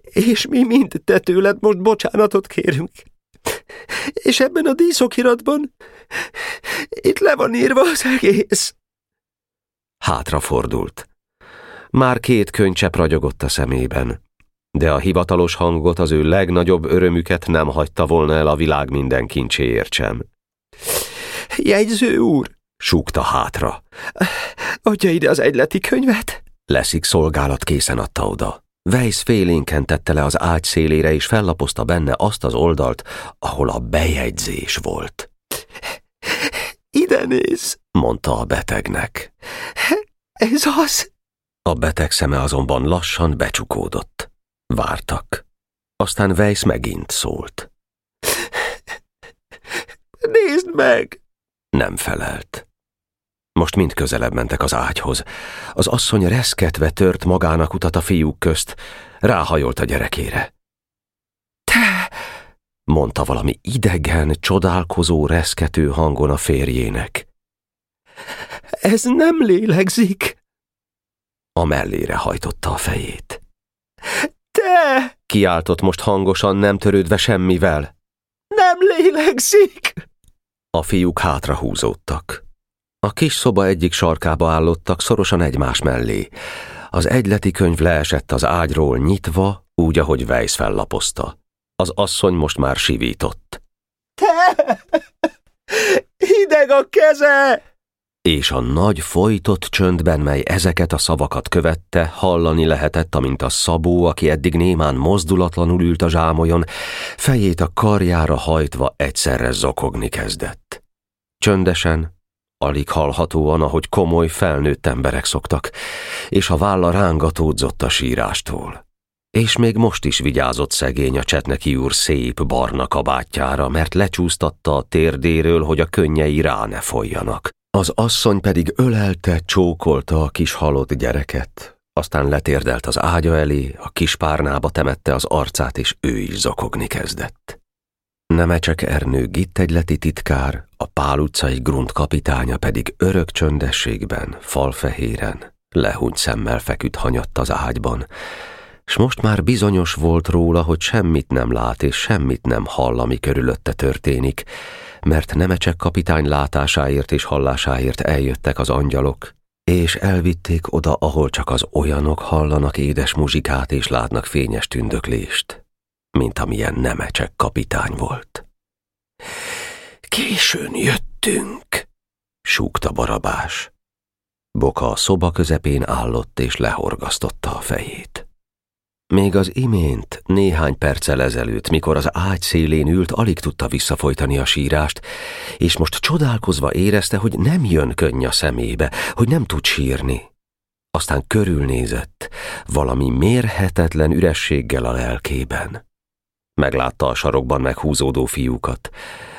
és mi mind te tőled most bocsánatot kérünk. És ebben a díszokiratban itt le van írva az egész. Hátrafordult. Már két könycsepp ragyogott a szemében, de a hivatalos hangot az ő legnagyobb örömüket nem hagyta volna el a világ minden kincséért sem. Jegyző úr, súgta hátra. Adja ide az egyleti könyvet? Leszik szolgálat készen adta oda. Weiss félénken tette le az ágy szélére, és fellapozta benne azt az oldalt, ahol a bejegyzés volt. Ide néz, mondta a betegnek. Ez az, a beteg szeme azonban lassan becsukódott. Vártak. Aztán Weiss megint szólt. Nézd meg! Nem felelt. Most mind közelebb mentek az ágyhoz. Az asszony reszketve tört magának utat a fiúk közt, ráhajolt a gyerekére. Te! mondta valami idegen, csodálkozó, reszkető hangon a férjének. Ez nem lélegzik! A mellére hajtotta a fejét. Te! kiáltott most hangosan, nem törődve semmivel. Nem lélegzik! A fiúk hátra húzódtak. A kis szoba egyik sarkába állottak szorosan egymás mellé. Az egyleti könyv leesett az ágyról nyitva, úgy, ahogy Weiss fellapozta. Az asszony most már sivított. Te! Hideg a keze! És a nagy folytott csöndben, mely ezeket a szavakat követte, hallani lehetett, amint a szabó, aki eddig némán mozdulatlanul ült a zsámolyon, fejét a karjára hajtva egyszerre zokogni kezdett. Csöndesen, alig hallhatóan, ahogy komoly, felnőtt emberek szoktak, és a válla rángatódzott a sírástól. És még most is vigyázott szegény a Csetneki úr szép barna kabátjára, mert lecsúsztatta a térdéről, hogy a könnyei rá ne folyjanak. Az asszony pedig ölelte, csókolta a kis halott gyereket, aztán letérdelt az ágya elé, a kis párnába temette az arcát, és ő is zokogni kezdett. Nemecsek Ernő gittegyleti titkár, a Pál utcai grunt kapitánya pedig örök csöndességben, falfehéren, lehúnyt szemmel feküdt hanyatt az ágyban, s most már bizonyos volt róla, hogy semmit nem lát és semmit nem hall, ami körülötte történik, mert Nemecsek kapitány látásáért és hallásáért eljöttek az angyalok, és elvitték oda, ahol csak az olyanok hallanak édes muzsikát és látnak fényes tündöklést, mint amilyen Nemecsek kapitány volt. Későn jöttünk, súgta Barabás. Boka a szoba közepén állott és lehorgasztotta a fejét. Még az imént néhány perccel ezelőtt, mikor az ágy szélén ült, alig tudta visszafolytani a sírást, és most csodálkozva érezte, hogy nem jön könny a szemébe, hogy nem tud sírni. Aztán körülnézett, valami mérhetetlen ürességgel a lelkében. Meglátta a sarokban meghúzódó fiúkat.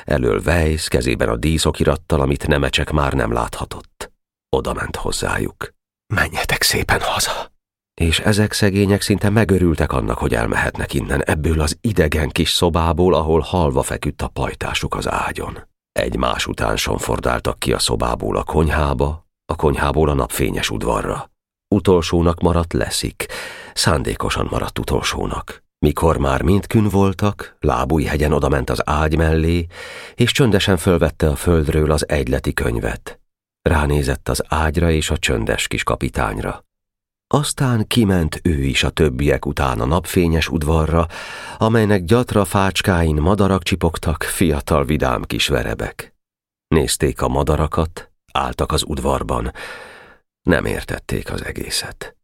Elől Weiss, kezében a díszokirattal, amit Nemecsek már nem láthatott. Oda ment hozzájuk. Menjetek szépen haza! És ezek szegények szinte megörültek annak, hogy elmehetnek innen ebből az idegen kis szobából, ahol halva feküdt a pajtásuk az ágyon. Egymás után sonfordáltak ki a szobából a konyhába, a konyhából a napfényes udvarra. Utolsónak maradt leszik, szándékosan maradt utolsónak. Mikor már mindkün voltak, lábújhegyen odament az ágy mellé, és csöndesen fölvette a földről az egyleti könyvet. Ránézett az ágyra és a csöndes kis kapitányra. Aztán kiment ő is a többiek után a napfényes udvarra, amelynek gyatra fácskáin madarak csipogtak, fiatal vidám kis verebek. Nézték a madarakat, álltak az udvarban. Nem értették az egészet.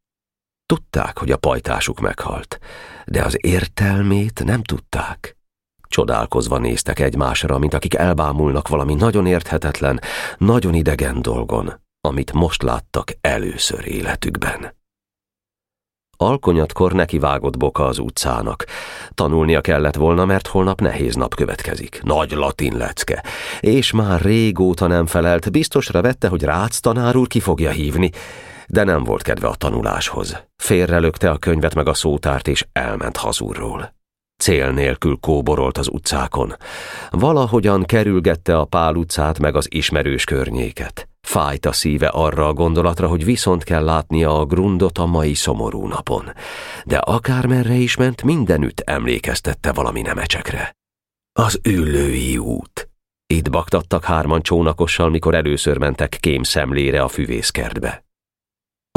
Tudták, hogy a pajtásuk meghalt, de az értelmét nem tudták. Csodálkozva néztek egymásra, mint akik elbámulnak valami nagyon érthetetlen, nagyon idegen dolgon, amit most láttak először életükben. Alkonyatkor nekivágott Boka az utcának. Tanulnia kellett volna, mert holnap nehéz nap következik. Nagy latin lecke. És már régóta nem felelt, biztosra vette, hogy Rácz tanár úr ki fogja hívni, de nem volt kedve a tanuláshoz. Félrelökte a könyvet meg a szótárt, és elment hazúrról. Cél nélkül kóborolt az utcákon. Valahogyan kerülgette a Pál utcát meg az ismerős környéket. Fájt a szíve arra a gondolatra, hogy viszont kell látnia a grundot a mai szomorú napon. De akármerre is ment, mindenütt emlékeztette valami nemecsekre. Az üllői út. Itt baktattak hárman csónakossal, mikor először mentek kém szemlére a füvészkertbe.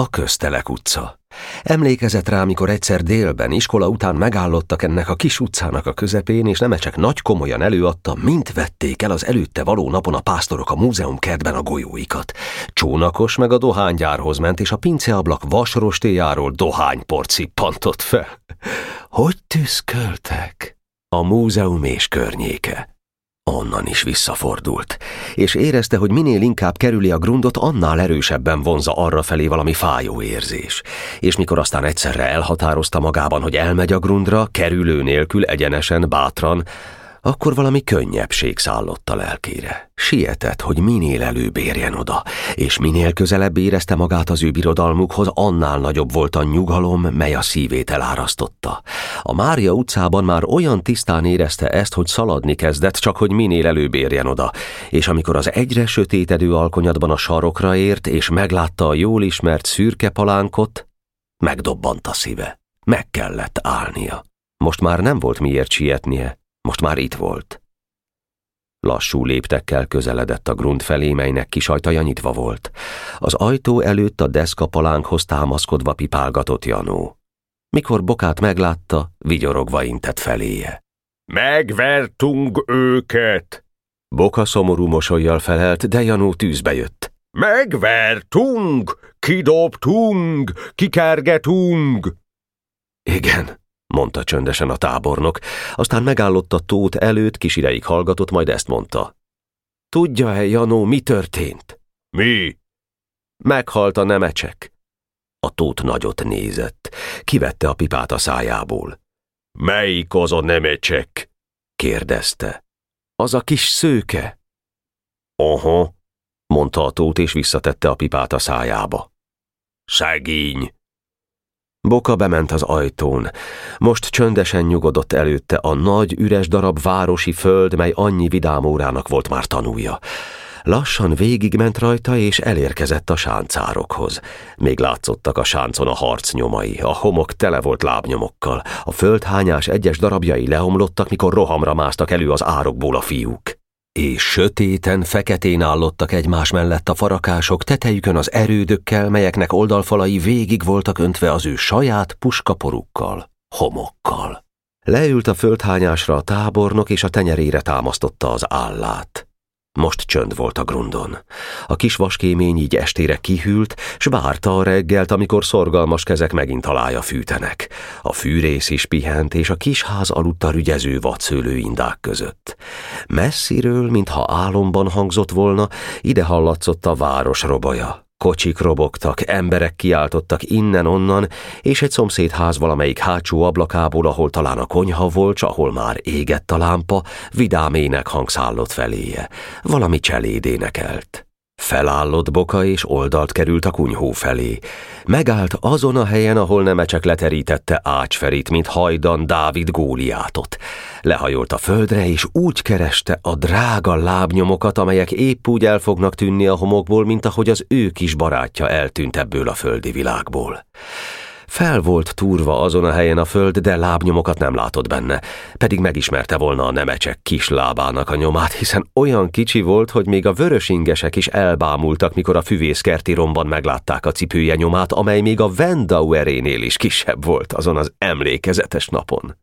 A köztelek utca. Emlékezett rá, mikor egyszer délben, iskola után megállottak ennek a kis utcának a közepén, és nemecek nagy komolyan előadta, mint vették el az előtte való napon a pásztorok a múzeum kertben a golyóikat. Csónakos meg a dohánygyárhoz ment, és a pinceablak vasrostéjáról dohányport cippantott fel. Hogy tüszköltek? A múzeum és környéke. Onnan is visszafordult, és érezte, hogy minél inkább kerüli a grundot, annál erősebben vonza arra felé valami fájó érzés. És mikor aztán egyszerre elhatározta magában, hogy elmegy a grundra, kerülő nélkül, egyenesen, bátran, akkor valami könnyebbség szállott a lelkére. Sietett, hogy minél előbb érjen oda, és minél közelebb érezte magát az ő birodalmukhoz, annál nagyobb volt a nyugalom, mely a szívét elárasztotta. A Mária utcában már olyan tisztán érezte ezt, hogy szaladni kezdett, csak hogy minél előbb érjen oda, és amikor az egyre sötétedő alkonyatban a sarokra ért, és meglátta a jól ismert szürke palánkot, megdobbant a szíve. Meg kellett állnia. Most már nem volt miért sietnie, most már itt volt. Lassú léptekkel közeledett a grund felé, melynek kis ajtaja nyitva volt. Az ajtó előtt a deszka palánkhoz támaszkodva pipálgatott Janó. Mikor Bokát meglátta, vigyorogva intett feléje. Megvertunk őket! Boka szomorú mosolyjal felelt, de Janó tűzbe jött. Megvertunk! Kidobtunk! Kikergetünk! Igen, mondta csöndesen a tábornok, aztán megállott a tót előtt, kis ideig hallgatott, majd ezt mondta. Tudja-e, Janó, mi történt? Mi? Meghalt a nemecsek. A tót nagyot nézett, kivette a pipát a szájából. Melyik az a nemecsek? kérdezte. Az a kis szőke. Aha, mondta a tót, és visszatette a pipát a szájába. Szegény, Boka bement az ajtón. Most csöndesen nyugodott előtte a nagy, üres darab városi föld, mely annyi vidám órának volt már tanúja. Lassan végigment rajta, és elérkezett a sáncárokhoz. Még látszottak a sáncon a harc nyomai, a homok tele volt lábnyomokkal, a földhányás egyes darabjai leomlottak, mikor rohamra másztak elő az árokból a fiúk és sötéten, feketén állottak egymás mellett a farakások tetejükön az erődökkel, melyeknek oldalfalai végig voltak öntve az ő saját puskaporukkal, homokkal. Leült a földhányásra a tábornok, és a tenyerére támasztotta az állát. Most csönd volt a grundon. A kis vaskémény így estére kihűlt, s várta a reggelt, amikor szorgalmas kezek megint alája fűtenek. A fűrész is pihent, és a kis ház aludt a rügyező vadszőlő indák között. Messziről, mintha álomban hangzott volna, ide hallatszott a város robaja. Kocsik robogtak, emberek kiáltottak innen-onnan, és egy szomszédház valamelyik hátsó ablakából, ahol talán a konyha volt, ahol már égett a lámpa, vidámének hangszállott feléje. Valami cseléd énekelt. Felállott boka és oldalt került a kunyhó felé. Megállt azon a helyen, ahol Nemecsek leterítette Ácsferit, mint hajdan Dávid Góliátot. Lehajolt a földre, és úgy kereste a drága lábnyomokat, amelyek épp úgy el fognak tűnni a homokból, mint ahogy az ő kis barátja eltűnt ebből a földi világból. Fel volt túrva azon a helyen a föld, de lábnyomokat nem látott benne, pedig megismerte volna a nemecsek kis lábának a nyomát, hiszen olyan kicsi volt, hogy még a vörösingesek is elbámultak, mikor a füvészkerti romban meglátták a cipője nyomát, amely még a Vendauerénél is kisebb volt azon az emlékezetes napon.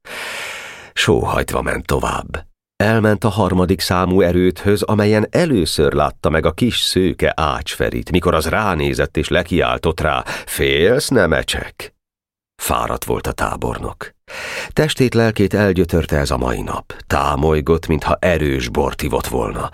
Sóhajtva ment tovább. Elment a harmadik számú erődhöz, amelyen először látta meg a kis szőke ácsferit, mikor az ránézett és lekiáltott rá, félsz, nemecsek? Fáradt volt a tábornok. Testét, lelkét elgyötörte ez a mai nap. Támolygott, mintha erős bort ivott volna.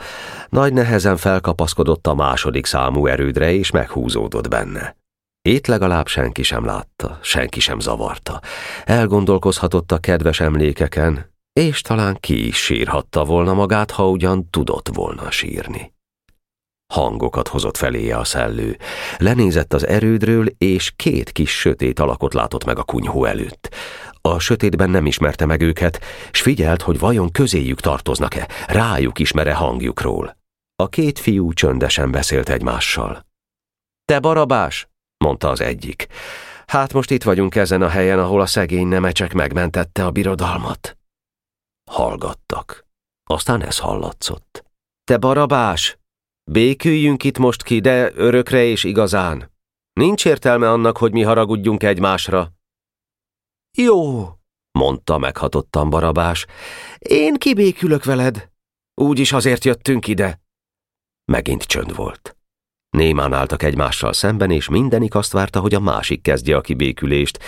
Nagy nehezen felkapaszkodott a második számú erődre, és meghúzódott benne. Ét legalább senki sem látta, senki sem zavarta. Elgondolkozhatott a kedves emlékeken, és talán ki is sírhatta volna magát, ha ugyan tudott volna sírni. Hangokat hozott feléje a szellő. Lenézett az erődről, és két kis sötét alakot látott meg a kunyhó előtt. A sötétben nem ismerte meg őket, s figyelt, hogy vajon közéjük tartoznak-e, rájuk ismere hangjukról. A két fiú csöndesen beszélt egymással. Te barabás, mondta az egyik. Hát most itt vagyunk ezen a helyen, ahol a szegény nemecsek megmentette a birodalmat. Hallgattak. Aztán ez hallatszott. Te barabás, béküljünk itt most ki, de örökre és igazán. Nincs értelme annak, hogy mi haragudjunk egymásra. Jó, mondta meghatottan barabás. Én kibékülök veled. Úgyis azért jöttünk ide. Megint csönd volt. Némán álltak egymással szemben, és mindenik azt várta, hogy a másik kezdje a kibékülést.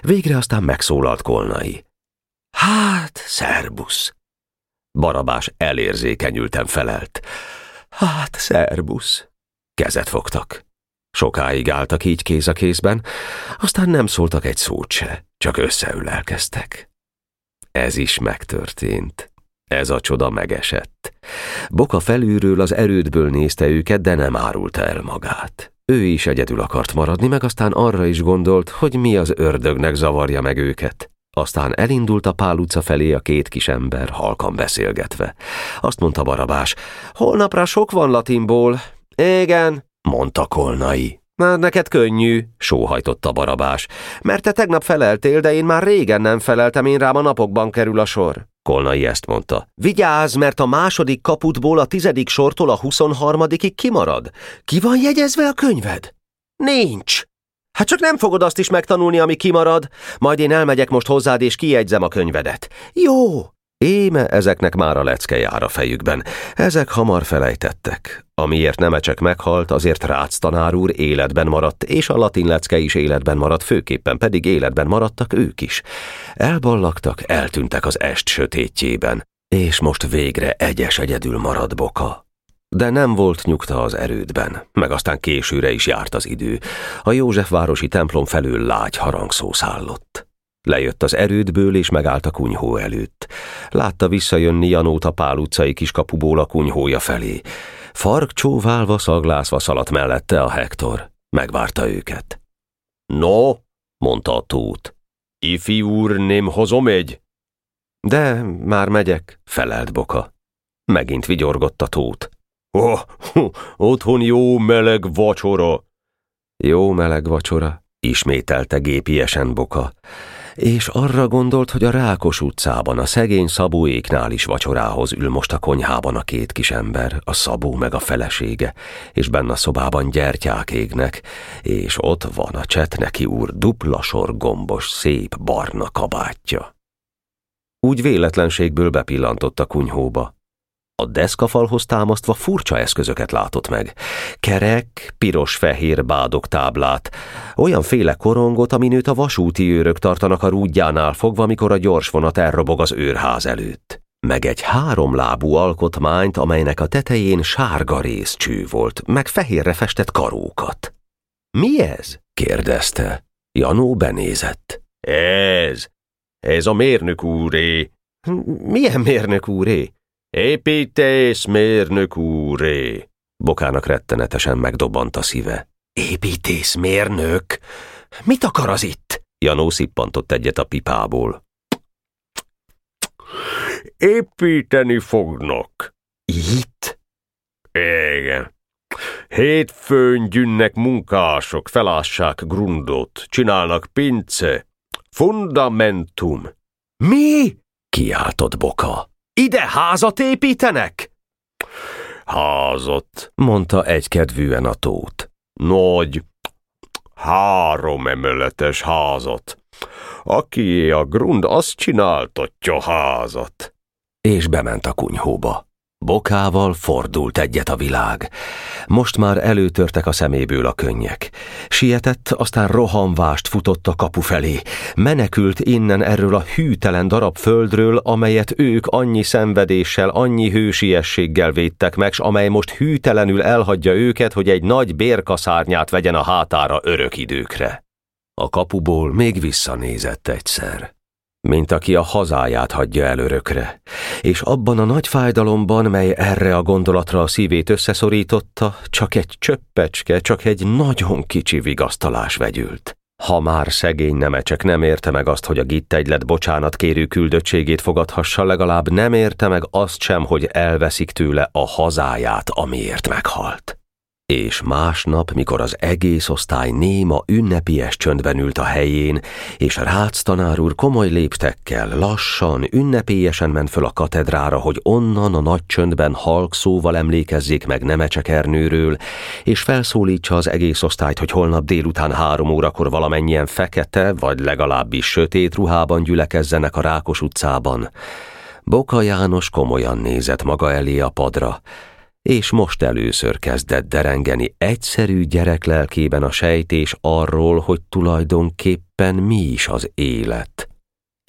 Végre aztán megszólalt Kolnai. Hát, szerbusz. Barabás elérzékenyülten felelt. Hát, szerbusz. Kezet fogtak. Sokáig álltak így kéz a kézben, aztán nem szóltak egy szót se, csak összeülelkeztek. Ez is megtörtént. Ez a csoda megesett. Boka felülről az erődből nézte őket, de nem árulta el magát. Ő is egyedül akart maradni, meg aztán arra is gondolt, hogy mi az ördögnek zavarja meg őket. Aztán elindult a Pál utca felé a két kis ember, halkan beszélgetve. Azt mondta Barabás, holnapra sok van latinból. Igen, mondta Kolnai. Már neked könnyű, sóhajtotta Barabás, mert te tegnap feleltél, de én már régen nem feleltem, én rám a napokban kerül a sor. Kolnai ezt mondta. Vigyázz, mert a második kaputból a tizedik sortól a huszonharmadikig kimarad. Ki van jegyezve a könyved? Nincs. Hát csak nem fogod azt is megtanulni, ami kimarad. Majd én elmegyek most hozzád, és kijegyzem a könyvedet. Jó. Éme ezeknek már a lecke jár a fejükben. Ezek hamar felejtettek. Amiért Nemecsek meghalt, azért Rácz tanár úr életben maradt, és a latin lecke is életben maradt, főképpen pedig életben maradtak ők is. Elballagtak, eltűntek az est sötétjében, és most végre egyes egyedül marad Boka. De nem volt nyugta az erődben, meg aztán későre is járt az idő. A Józsefvárosi templom felül lágy harangszó szállott. Lejött az erődből, és megállt a kunyhó előtt. Látta visszajönni Janót a Pál utcai kiskapuból a kunyhója felé. Fark csóválva, szaglászva szaladt mellette a Hektor. Megvárta őket. No, mondta a tót. Ifi úr, nem hozom egy? De már megyek, felelt Boka. Megint vigyorgott a tót. Oh, otthon jó meleg vacsora. Jó meleg vacsora, ismételte gépiesen Boka, és arra gondolt, hogy a Rákos utcában, a szegény szabóéknál is vacsorához ül most a konyhában a két kis ember, a szabó meg a felesége, és benne a szobában gyertyák égnek, és ott van a csetneki úr dupla sor gombos, szép barna kabátja. Úgy véletlenségből bepillantott a kunyhóba. A deszkafalhoz támasztva furcsa eszközöket látott meg. Kerek, piros-fehér bádok táblát, féle korongot, amin őt a vasúti őrök tartanak a rúdjánál fogva, mikor a gyorsvonat elrobog az őrház előtt. Meg egy háromlábú alkotmányt, amelynek a tetején sárga részcső volt, meg fehérre festett karókat. Mi ez? kérdezte. Janó benézett. Ez, ez a mérnök úré. Milyen mérnök úré? Mérnök úré! Bokának rettenetesen megdobbant a szíve. mérnök? Mit akar az itt? Janó szippantott egyet a pipából. Építeni fognak. Itt? Igen. Hétfőn gyűnnek munkások, felássák grundot, csinálnak pince. Fundamentum. Mi? kiáltott Boka. Ide házat építenek? Házat, mondta egykedvűen a tót. Nagy, három emeletes házat. Aki a grund, azt csináltatja házat. És bement a kunyhóba. Bokával fordult egyet a világ. Most már előtörtek a szeméből a könnyek. Sietett, aztán rohanvást futott a kapu felé. Menekült innen erről a hűtelen darab földről, amelyet ők annyi szenvedéssel, annyi hősiességgel védtek meg, s amely most hűtelenül elhagyja őket, hogy egy nagy bérkaszárnyát vegyen a hátára örök időkre. A kapuból még visszanézett egyszer mint aki a hazáját hagyja el örökre, és abban a nagy fájdalomban, mely erre a gondolatra a szívét összeszorította, csak egy csöppecske, csak egy nagyon kicsi vigasztalás vegyült. Ha már szegény nemecsek nem érte meg azt, hogy a gittegylet bocsánat kérő küldöttségét fogadhassa, legalább nem érte meg azt sem, hogy elveszik tőle a hazáját, amiért meghalt. És másnap, mikor az egész osztály néma ünnepies csöndben ült a helyén, és Rácz tanár úr komoly léptekkel, lassan, ünnepélyesen ment föl a katedrára, hogy onnan a nagy csöndben halk szóval emlékezzék meg Nemecsek Ernőről, és felszólítsa az egész osztályt, hogy holnap délután három órakor valamennyien fekete, vagy legalábbis sötét ruhában gyülekezzenek a Rákos utcában. Boka János komolyan nézett maga elé a padra, és most először kezdett derengeni egyszerű gyerek lelkében a sejtés arról, hogy tulajdonképpen mi is az élet,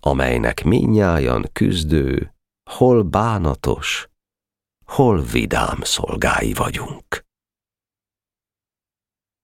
amelynek minnyájan küzdő, hol bánatos, hol vidám szolgái vagyunk.